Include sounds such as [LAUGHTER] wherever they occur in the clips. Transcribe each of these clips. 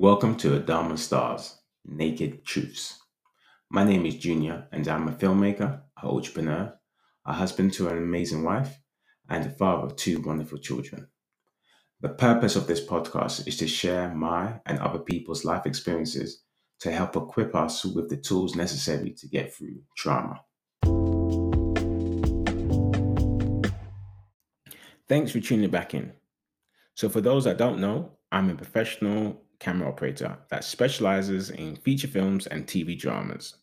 Welcome to Adama Stars Naked Truths. My name is Junior, and I'm a filmmaker, a entrepreneur, a husband to an amazing wife, and a father of two wonderful children. The purpose of this podcast is to share my and other people's life experiences to help equip us with the tools necessary to get through trauma. Thanks for tuning back in. So, for those that don't know, I'm a professional camera operator that specializes in feature films and TV dramas.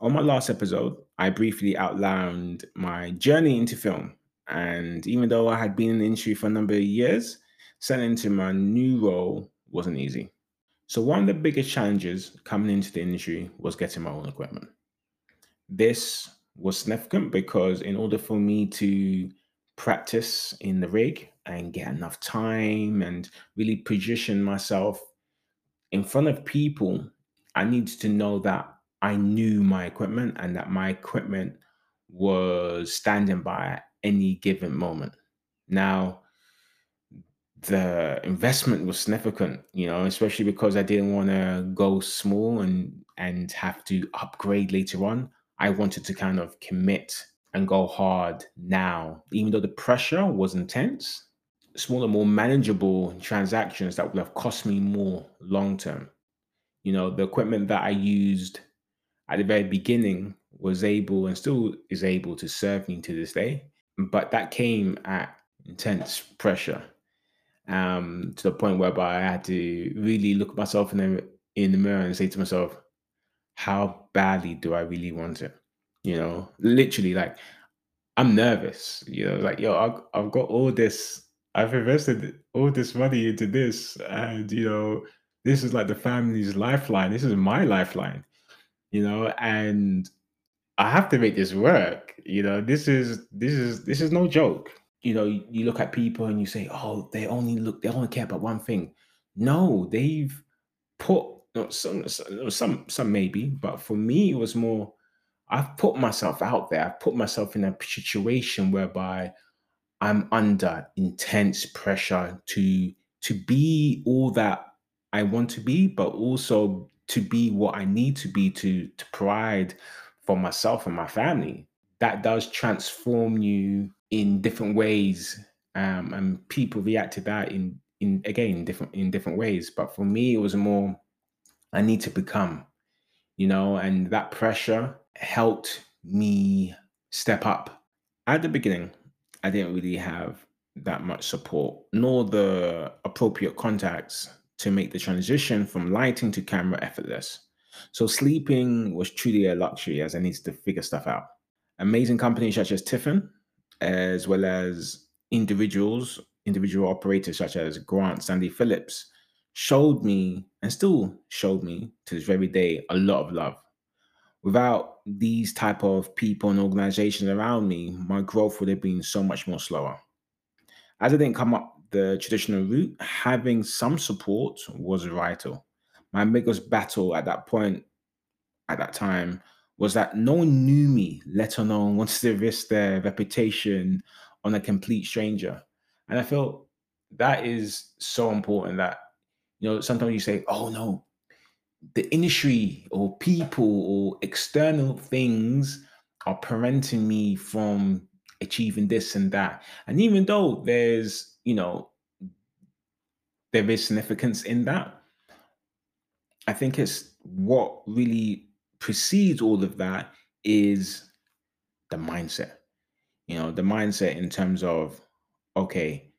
On my last episode, I briefly outlined my journey into film. And even though I had been in the industry for a number of years, settling into my new role wasn't easy. So, one of the biggest challenges coming into the industry was getting my own equipment. This was significant because, in order for me to practice in the rig and get enough time and really position myself in front of people, I needed to know that I knew my equipment and that my equipment was standing by at any given moment. Now, the investment was significant, you know, especially because I didn't want to go small and and have to upgrade later on. I wanted to kind of commit and go hard now, even though the pressure was intense. Smaller, more manageable transactions that would have cost me more long term. You know, the equipment that I used at the very beginning was able and still is able to serve me to this day, but that came at intense pressure um, to the point whereby I had to really look at myself in the in the mirror and say to myself, "How badly do I really want it?" You know, literally, like I'm nervous. You know, like yo, I've, I've got all this. I've invested all this money into this, and you know, this is like the family's lifeline. This is my lifeline. You know, and I have to make this work. You know, this is this is this is no joke. You know, you, look at people and you say, "Oh, they only look, they only care about one thing." No, they've put some some some maybe, but for me, it was more I've put myself out there. I've put myself in a situation whereby I'm under intense pressure to to be all that I want to be, but also to be what I need to be to to provide for myself and my family. That does transform you in different ways, um, and people react to that in in again different in different ways. But for me, it was more I need to become, you know, and that pressure helped me step up. At the beginning, I didn't really have that much support, nor the appropriate contacts to make the transition from lighting to camera effortless. So sleeping was truly a luxury as I needed to figure stuff out. Amazing companies such as Tiffen, as well as individuals, individual operators such as Grant Sandy Phillips, showed me and still showed me to this very day a lot of love without these type of people and organizations around me, my growth would have been so much more slower. As I didn't come up the traditional route, having some support was vital. My biggest battle at that point, at that time, was that no one knew me, let alone [LAUGHS] wanted to risk their reputation on a complete stranger. And I felt that is so important that, you know, sometimes you say, oh no, the industry or people or external things are preventing me from achieving this and that. And even though there's, you know, there is significance in that, I think it's what really precedes all of that is the mindset. You know, the mindset in terms of, okay,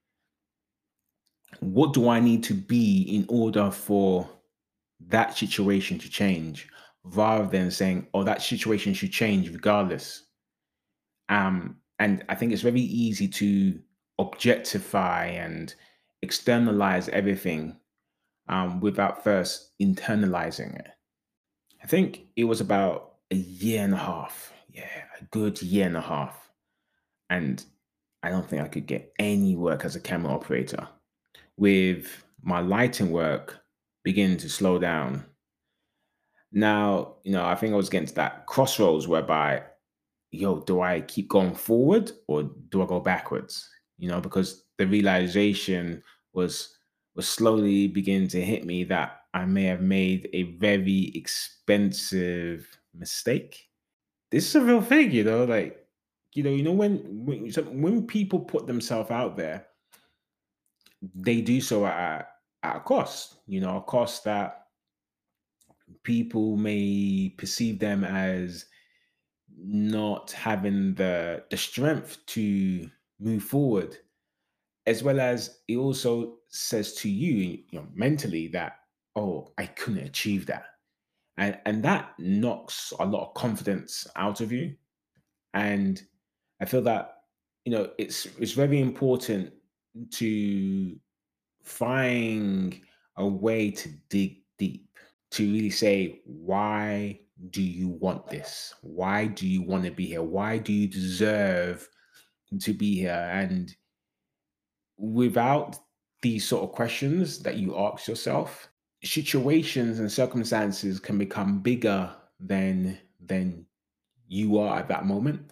what do I need to be in order for that situation to change rather than saying, oh, that situation should change regardless. Um, and I think it's very easy to objectify and externalize everything um, without first internalizing it. I think it was about a year and a half. Yeah, a good year and a half. And I don't think I could get any work as a camera operator. With my lighting work, begin to slow down. Now, you know, I think I was getting to that crossroads whereby, yo, do I keep going forward or do I go backwards? You know, because the realization was was slowly beginning to hit me that I may have made a very expensive mistake. This is a real thing, you know, like, you know, you know, when when, when people put themselves out there, they do so at, at a cost, you know, a cost that people may perceive them as not having the the strength to move forward as well as it also says to you, you know, mentally that, oh, I couldn't achieve that. And and that knocks a lot of confidence out of you. And I feel that, you know, it's it's very important to find a way to dig deep, to really say, why do you want this? Why do you want to be here? Why do you deserve to be here? And without these sort of questions that you ask yourself, situations and circumstances can become bigger than than you are at that moment.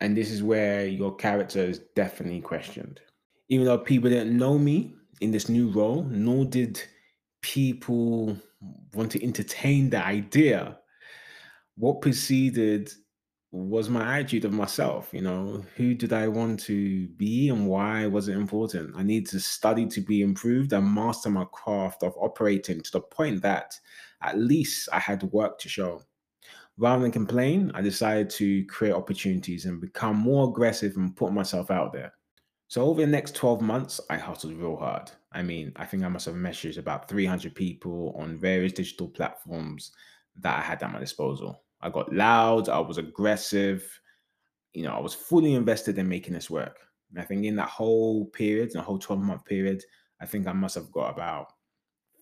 And this is where your character is definitely questioned. Even though people didn't know me in this new role, nor did people want to entertain the idea, what preceded was my attitude of myself. You know, who did I want to be and why was it important? I need to study to be improved and master my craft of operating to the point that at least I had work to show. Rather than complain, I decided to create opportunities and become more aggressive and put myself out there. So over the next 12 months, I hustled real hard. I mean, I think I must have messaged about 300 people on various digital platforms that I had at my disposal. I got loud, I was aggressive, you know, I was fully invested in making this work. And I think in that whole period, in the whole 12 month period, I think I must have got about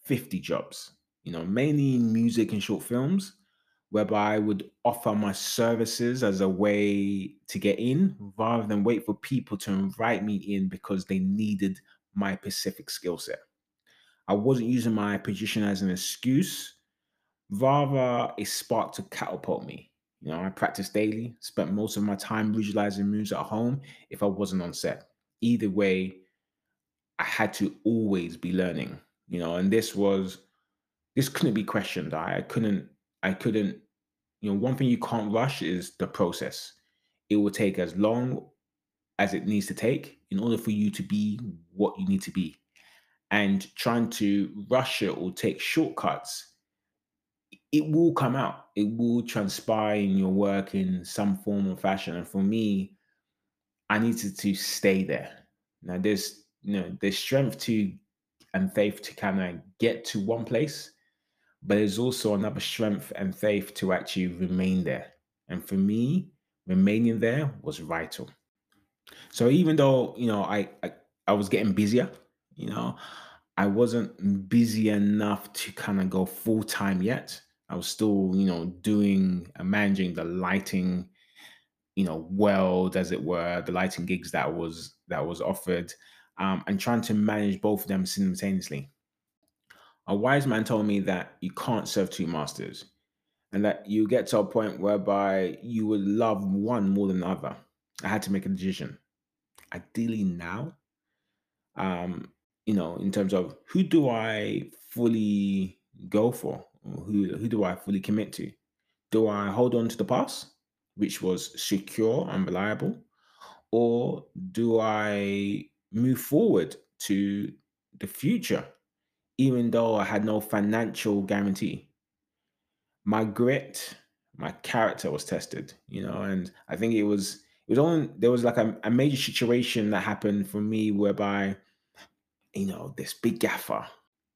50 jobs, you know, mainly in music and short films, whereby I would offer my services as a way to get in rather than wait for people to invite me in because they needed my specific skill set. I wasn't using my position as an excuse rather a spark to catapult me. You know, I practice daily, spent most of my time visualizing moves at home if I wasn't on set. Either way, I had to always be learning, you know, and this was this couldn't be questioned. I couldn't, I couldn't, you know, one thing you can't rush is the process. It will take as long as it needs to take in order for you to be what you need to be. And trying to rush it or take shortcuts it will come out. It will transpire in your work in some form or fashion. And for me, I needed to stay there. Now there's you know there's strength to and faith to kind of get to one place, but there's also another strength and faith to actually remain there. And for me, remaining there was vital. So even though you know I I, I was getting busier, you know, I wasn't busy enough to kind of go full time yet. I was still, you know, doing and managing the lighting, you know, world as it were, the lighting gigs that was that was offered, um, and trying to manage both of them simultaneously. A wise man told me that you can't serve two masters, and that you get to a point whereby you would love one more than the other. I had to make a decision. Ideally, now, um, you know, in terms of who do I fully go for? Who who do I fully commit to? Do I hold on to the past, which was secure and reliable, or do I move forward to the future, even though I had no financial guarantee? My grit, my character was tested, you know, and I think it was it was on there was like a, a major situation that happened for me whereby, you know, this big gaffer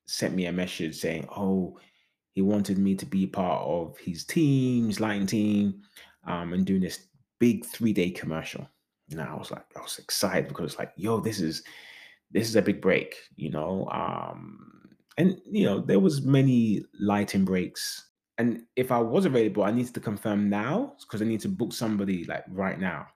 sent me a message saying, Oh, he wanted me to be part of his team, his lighting team, um, and doing this big three day commercial. And I was like, I was excited because it's like, yo, this is this is a big break, you know. Um, and you know, there was many lighting breaks. And if I was available, I needed to confirm now because I need to book somebody like right now.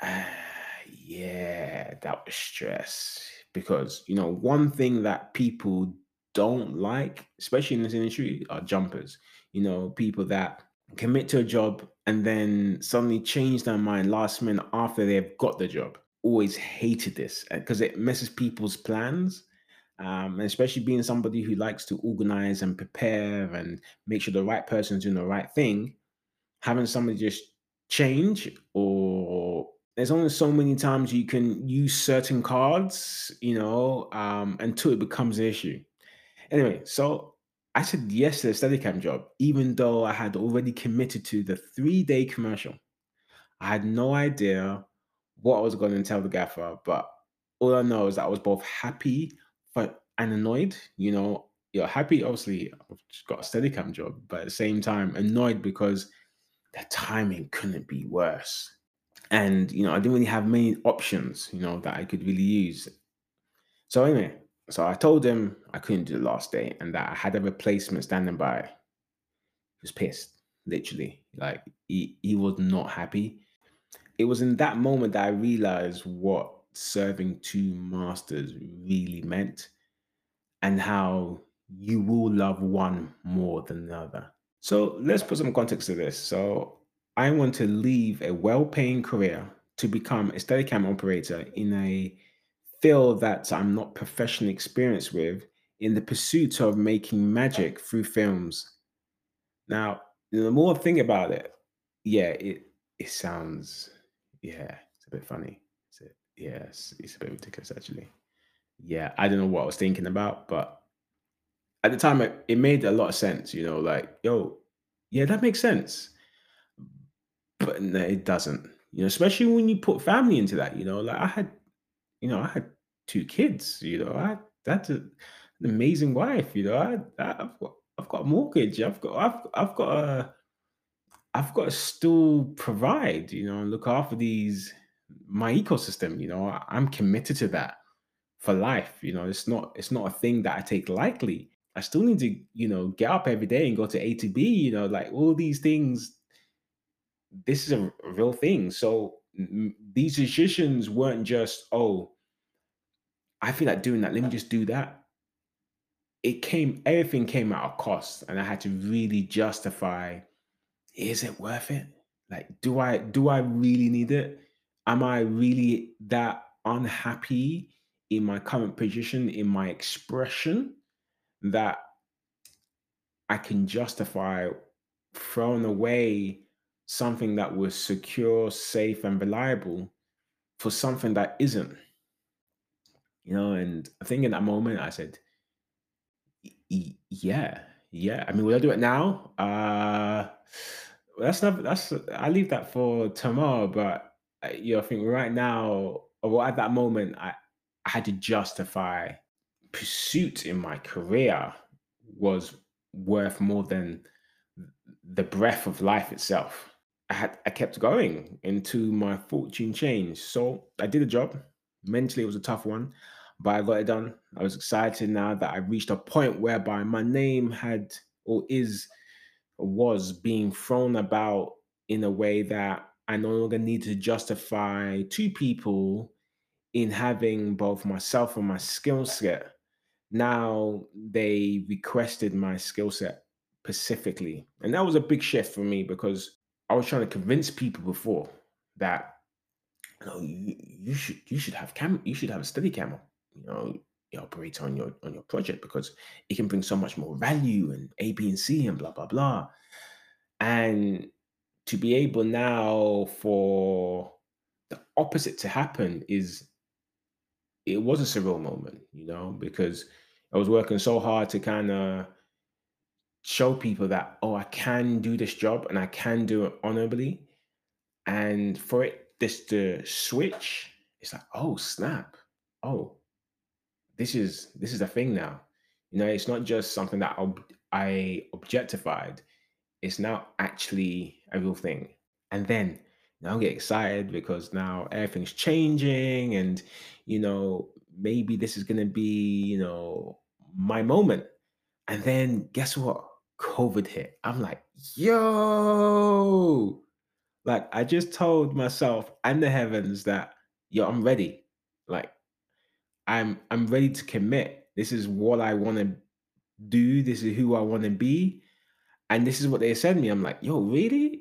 Uh, [SIGHS] yeah, that was stress because you know one thing that people don't like, especially in this industry, are jumpers. You know, people that commit to a job and then suddenly change their mind last minute after they've got the job. Always hated this because it messes people's plans. Um, and especially being somebody who likes to organize and prepare and make sure the right person's doing the right thing, having somebody just change or there's only so many times you can use certain cards, you know, um, until it becomes an issue. Anyway, so I said yes to the Steadicam job, even though I had already committed to the three day commercial. I had no idea what I was going to tell the gaffer, but all I know is that I was both happy and annoyed. You know, you're happy, obviously, I've got a Steadicam job, but at the same time, annoyed because the timing couldn't be worse. And you know, I didn't really have many options, you know, that I could really use. So anyway, so I told him I couldn't do the last day and that I had a replacement standing by. He was pissed, literally. Like he, he was not happy. It was in that moment that I realized what serving two masters really meant and how you will love one more than the other. So let's put some context to this. So I want to leave a well-paying career to become a Steadicam operator in a field that I'm not professionally experienced with in the pursuit of making magic through films. Now, the more I think about it, yeah, it it sounds yeah, it's a bit funny. It's, it's a bit ridiculous actually. Yeah, I don't know what I was thinking about, but at the time it, it made a lot of sense, you know, like, yo, yeah, that makes sense. But no, it doesn't. You know, especially when you put family into that, you know, like I had, you know, I had two kids, you know, I that's a, an amazing wife, you know. I, I've got I've got a mortgage, I've got I've I've got a I've got to still provide, you know, and look after these my ecosystem, you know. I, I'm committed to that for life, you know. It's not it's not a thing that I take lightly. I still need to, you know, get up every day and go to A to B, you know, like all these things. This is a, real thing. So these decisions weren't just, oh, I feel like doing that. Let me just do that. It came, everything came at a cost, and I had to really justify: is it worth it? Like, do I do I really need it? Am I really that unhappy in my current position, in my expression, that I can justify throwing away something that was secure, safe, and reliable for something that isn't? You know, and I think in that moment I said, "Y- y- yeah, yeah. I mean, will I do it now? Uh that's not that's I leave that for tomorrow, but uh, you know, I think right now, or at that moment, I, I had to justify pursuit in my career was worth more than the breath of life itself. I had I kept going until my fortune changed. So I did a job. Mentally, it was a tough one, but I got it done. I was excited now that I reached a point whereby my name had or is or was being thrown about in a way that I no longer need to justify to people in having both myself and my skill set. Now they requested my skill set specifically. And that was a big shift for me because I was trying to convince people before that you know you, you should you should have cam you should have a study camera, you know, you operate on your on your project because it can bring so much more value and A, B, and C and blah blah blah. And to be able now for the opposite to happen is it was a surreal moment, you know, because I was working so hard to kind of show people that oh, I can do this job and I can do it honorably. And for it this to switch, it's like, oh snap. Oh, this is this is a thing now. You know, it's not just something that ob- I objectified. It's now actually a real thing. And then now I get excited because now everything's changing, and you know, maybe this is gonna be, you know, my moment. And then guess what? COVID hit. I'm like, yo, like I just told myself and the heavens that yo, I'm ready. Like I'm I'm ready to commit. This is what I want to do. This is who I want to be. And this is what they send me. I'm like, yo, really?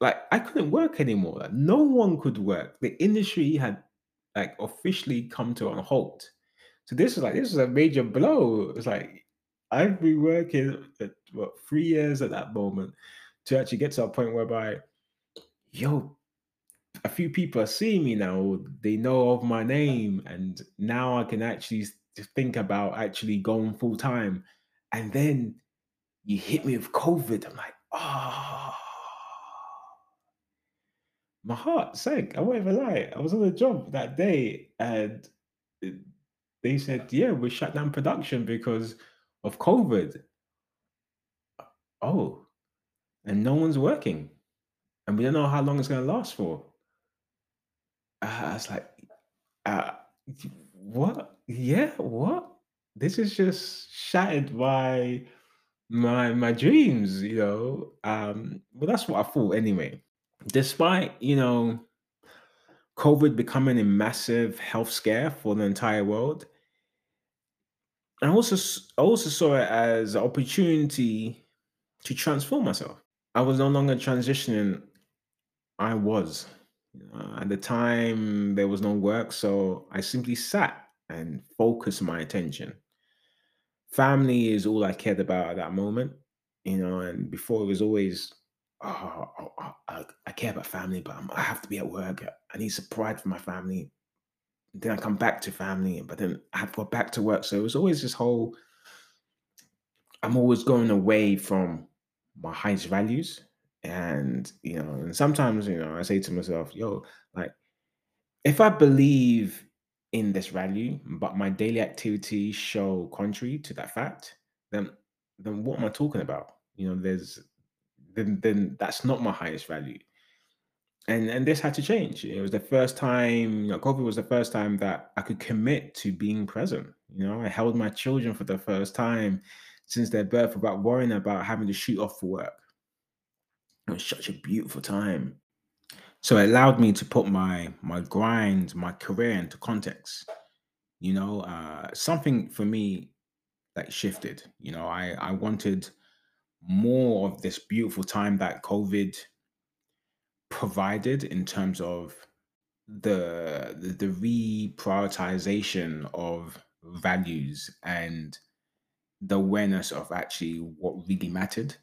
Like, I couldn't work anymore. Like, no one could work. The industry had like officially come to a halt. So this is like this is a major blow. It's like I've been working at what three years at that moment to actually get to a point whereby, yo, a few people are seeing me now. They know of my name, and now I can actually think about actually going full time. And then you hit me with COVID. I'm like, oh, my heart sank. I won't even lie. I was on the job that day, and they said, yeah, we shut down production because of COVID. Oh, and no one's working, and we don't know how long it's going to last for. I was like, uh, what? Yeah, what? This is just shattered my my my dreams, you know. Um, well, that's what I thought anyway. Despite you know COVID becoming a massive health scare for the entire world, I also I also saw it as an opportunity to transform myself. I was no longer transitioning I was. Uh, at the time, there was no work, so I simply sat and focused my attention. Family is all I cared about at that moment, you know, and before it was always, oh, oh, oh, I, I care about family, but I'm, I have to be at work. I need provide for my family. Then I come back to family, but then I have to go back to work. So it was always this whole, I'm always going away from my highest values. And, you know, and sometimes, you know, I say to myself, yo, like, if I believe in this value, but my daily activities show contrary to that fact, then then what am I talking about? You know, there's then then that's not my highest value. And and this had to change. It was the first time, you know, COVID was the first time that I could commit to being present. You know, I held my children for the first time since their birth without worrying about having to shoot off for work. It was such a beautiful time. So it allowed me to put my my grind, my career into context. You know, uh, something for me that shifted. You know, I I wanted more of this beautiful time that COVID provided in terms of the the, the reprioritization of values and the awareness of actually what really mattered.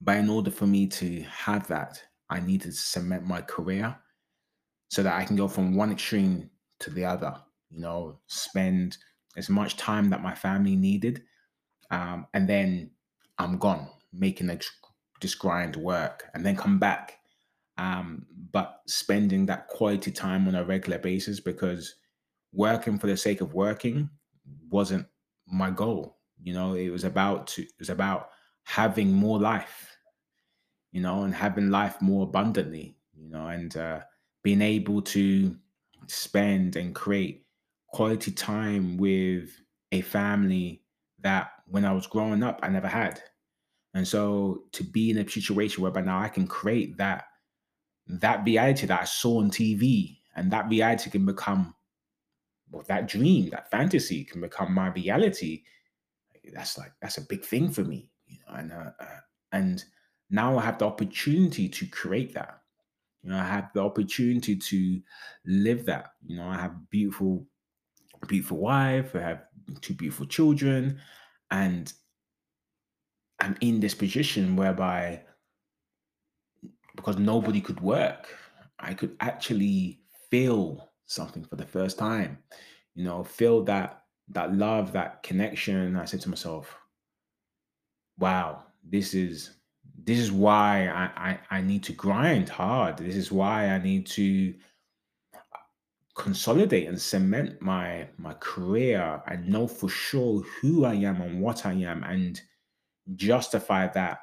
But in order for me to have that, I needed to cement my career so that I can go from one extreme to the other, you know, spend as much time that my family needed. Um, and then I'm gone making ex- this grind work and then come back. Um, but spending that quality time on a regular basis because working for the sake of working wasn't my goal. You know, it was about to, it was about having more life you know, and having life more abundantly, you know, and uh, being able to spend and create quality time with a family that when I was growing up, I never had. And so to be in a situation whereby now I can create that that reality that I saw on TV and that reality can become well, that dream, that fantasy can become my reality that's like that's a big thing for me you know and uh, uh, and now i have the opportunity to create that. You know i have the opportunity to live that you know i have beautiful beautiful wife i have two beautiful children and i'm in this position whereby because nobody could work i could actually feel something for the first time you know feel that that love that connection. I said to myself wow, this is this is why I, I I need to grind hard. This is why I need to consolidate and cement my my career. And know for sure who I am and what I am. And justify that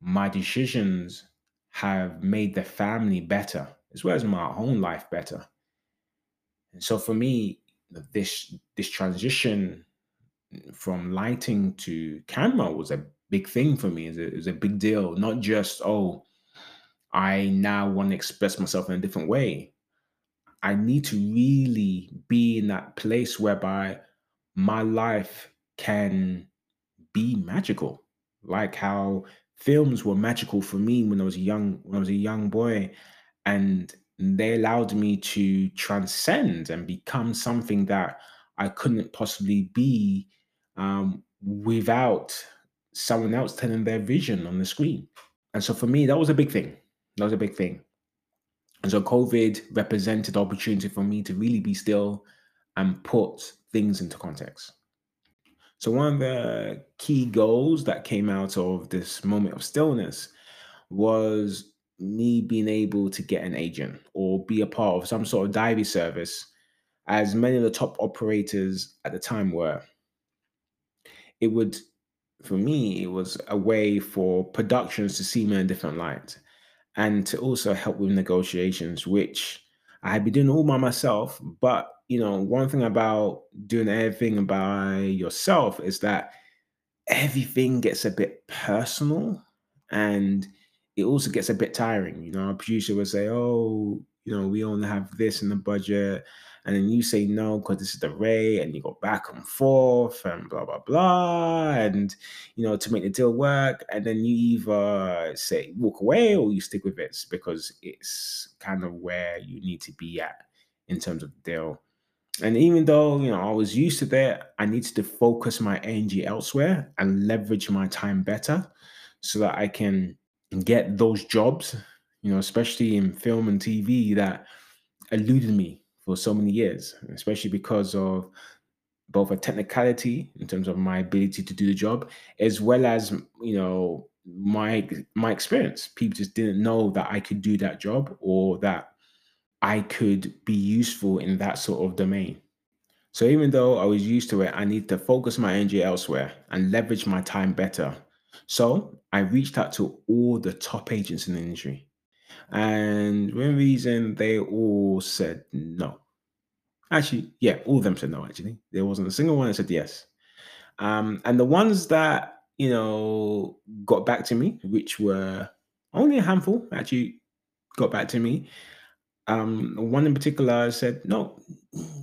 my decisions have made the family better as well as my own life better. And so for me, this this transition from lighting to camera was a big thing for me. It was a, it was a big deal. Not just, oh, I now want to express myself in a different way. I need to really be in that place whereby my life can be magical. Like how films were magical for me when I was young, when I was a young boy, and they allowed me to transcend and become something that I couldn't possibly be um, without someone else telling their vision on the screen. And so for me, that was a big thing. That was a big thing. And so COVID represented opportunity for me to really be still and put things into context. So one of the key goals that came out of this moment of stillness was me being able to get an agent or be a part of some sort of diary service, as many of the top operators at the time were. It would, for me, it was a way for productions to see me in a different light and to also help with negotiations, which I had been doing all by myself. But you know, one thing about doing everything by yourself is that everything gets a bit personal and it also gets a bit tiring. You know, a producer will say, Oh, you know, we only have this in the budget and then you say no because this is the rate, and you go back and forth and blah blah blah, and you know to make the deal work, and then you either say walk away or you stick with it because it's kind of where you need to be at in terms of the deal. And even though you know I was used to that, I needed to focus my energy elsewhere and leverage my time better, so that I can get those jobs, you know, especially in film and TV that eluded me for so many years, especially because of both a technicality in terms of my ability to do the job, as well as you know my my experience. People just didn't know that I could do that job or that I could be useful in that sort of domain. So even though I was used to it, I need to focus my energy elsewhere and leverage my time better. So I reached out to all the top agents in the industry. And one reason they all said no. Actually, yeah, all of them said no, actually. There wasn't a single one that said yes. Um, and the ones that, you know, got back to me, which were only a handful, actually got back to me. Um, one in particular said, no,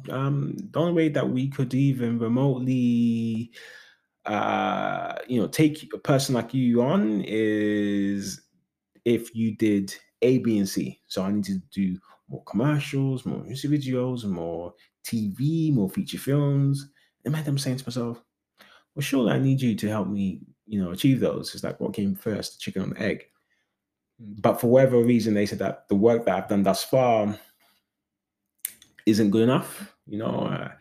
um, the only way that we could even remotely uh, you know, take a person like you on is if you did a, B, and C. So I need to do more commercials, more music videos, more TV, more feature films. And man, I'm saying to myself, well, surely I need you to help me, you know, achieve those. It's like what came first, the chicken or the egg. But for whatever reason, they said that the work that I've done thus far isn't good enough. You know, uh,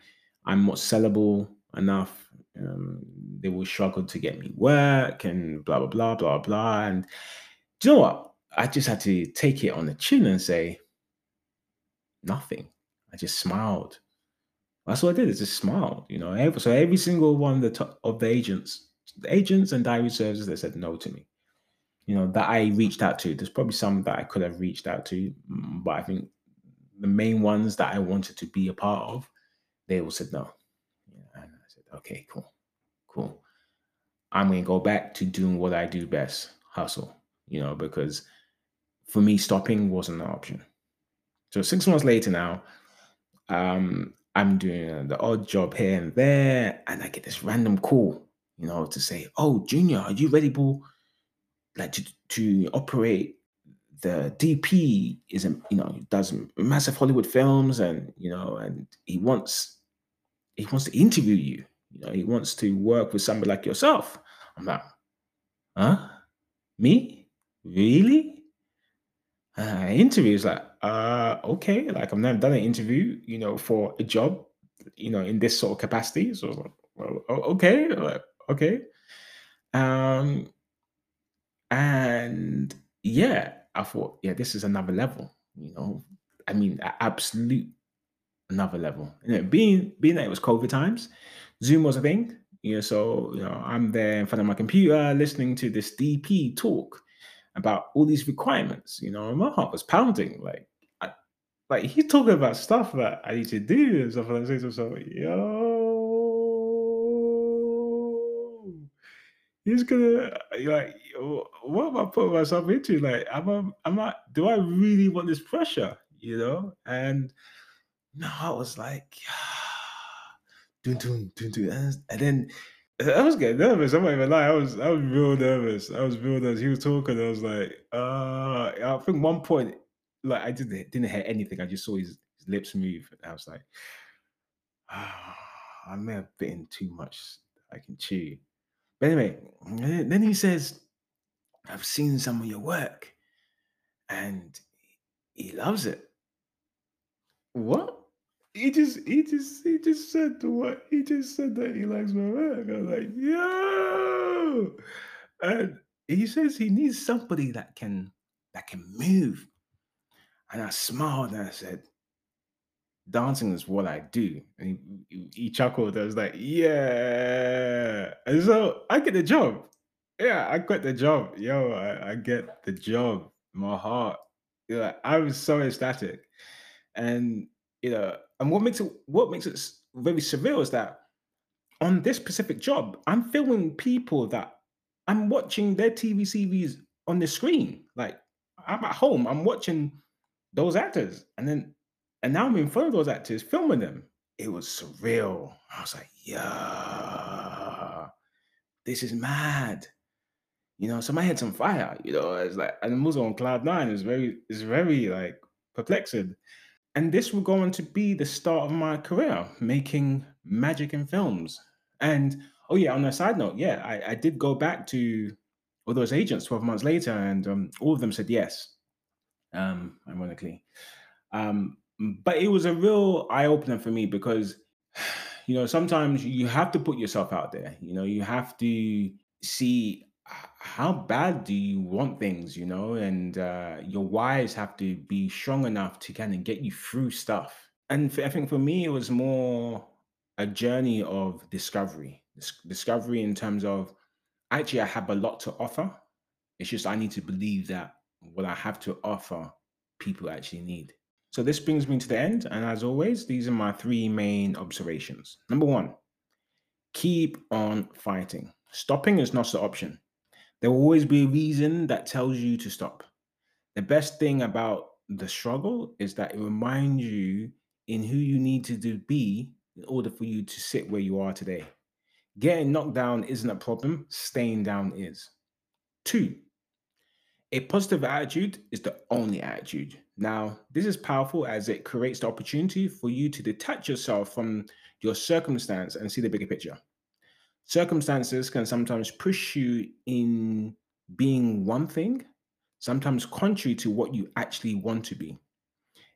I'm not sellable enough. Um, they will struggle to get me work and blah blah blah blah blah. And do you know what? I just had to take it on the chin and say, nothing. I just smiled. That's what I did. I just smiled. You know, so every single one of the top, of the agents, the agents and diary services, they said no to me. You know that I reached out to. There's probably some that I could have reached out to, mm, but I think the main ones that I wanted to be a part of, they all said no. and I said, okay, cool, cool. I'm to go back to doing what I do best, hustle. You know, because for me, stopping wasn't an option. So six months later now, um, I'm doing the odd job here and there, and I get this random call, you know, to say, "Oh, Junior, are you ready, boo? Like to to operate the DP is a you know does massive Hollywood films and you know and he wants he wants to interview you. You know he wants to work with somebody like yourself. I'm like huh? Me? Really uh, interviews like uh okay like i've never done an interview you know for a job you know in this sort of capacity. So like, well, okay like, okay. Um and yeah i thought yeah this is another level you know. I mean absolute another level. You know being being that it was covid times zoom was a thing you know so you know i'm there in front of my computer listening to this dp talk about all these requirements. You know, my heart was pounding. Like, I, like he's talking about stuff that I need to do and stuff. And I say to myself, yo, he's gonna like, what am I putting myself into? Like, am I, am I, do I really want this pressure? You know, and no, I was like, [SIGHS] dun, dun, dun, dun. and then I was getting nervous. I'm not even lying. I was I was real nervous. I was real nervous. He was talking. I was like, uh, I think one point, like I didn't didn't hear anything. I just saw his, his lips move. I was like, ah, [SIGHS] I may have bitten too much I can chew. But anyway, then he says, I've seen some of your work and he loves it. What? He just he just he just said what he just said that he likes my work. I was like, yo. And he says he needs somebody that can that can move. And I smiled and I said, dancing is what I do. And he, he chuckled. I was like, yeah. And so I get the job. Yeah, I got the job. Yo, I, I get the job. My heart. Yeah, I was so ecstatic. And you know, and what makes it what makes it very surreal is that on this specific job, I'm filming people that I'm watching their TV CVs on the screen. Like I'm at home, I'm watching those actors, and then and now I'm in front of those actors filming them. It was surreal. I was like, yeah, this is mad. You know, so my head's on fire. You know, it's like, and I'm also on cloud nine. It's very, it's very like perplexing. And this will go on to be the start of my career, making magic in films. And oh yeah, on a side note, yeah, I, I did go back to all those agents 12 months later, and um, all of them said yes. Um, ironically. Um, but it was a real eye opener for me because [SIGHS] you know sometimes you have to put yourself out there you know you have to see how bad do you want things you know and uh, your whys have to be strong enough to kind of get you through stuff and for, i think for me it was more a journey of discovery Dis- discovery in terms of actually i have a lot to offer it's just i need to believe that what i have to offer people actually need so this brings me to the end. And as always, these are my three main observations. Number one, keep on fighting. Stopping is not the option. There will always be a reason that tells you to stop. The best thing about the struggle is that it reminds you in who you need to do, be in order for you to sit where you are today. Getting knocked down isn't a problem, staying down is. Two, a positive attitude is the only attitude. Now, this is powerful as it creates the opportunity for you to detach yourself from your circumstance and see the bigger picture. Circumstances can sometimes push you in being one thing, sometimes contrary to what you actually want to be.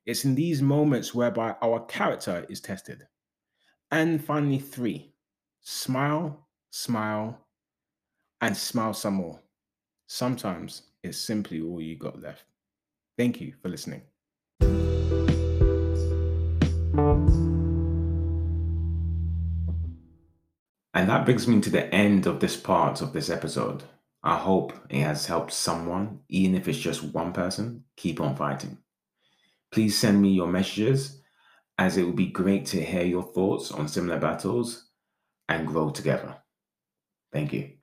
It's in these moments whereby our character is tested. And finally, three, smile, smile, and smile some more. Sometimes it's simply all you got left. Thank you for listening. And that brings me to the end of this part of this episode. I hope it has helped someone, even if it's just one person, keep on fighting. Please send me your messages, as it would be great to hear your thoughts on similar battles and grow together. Thank you.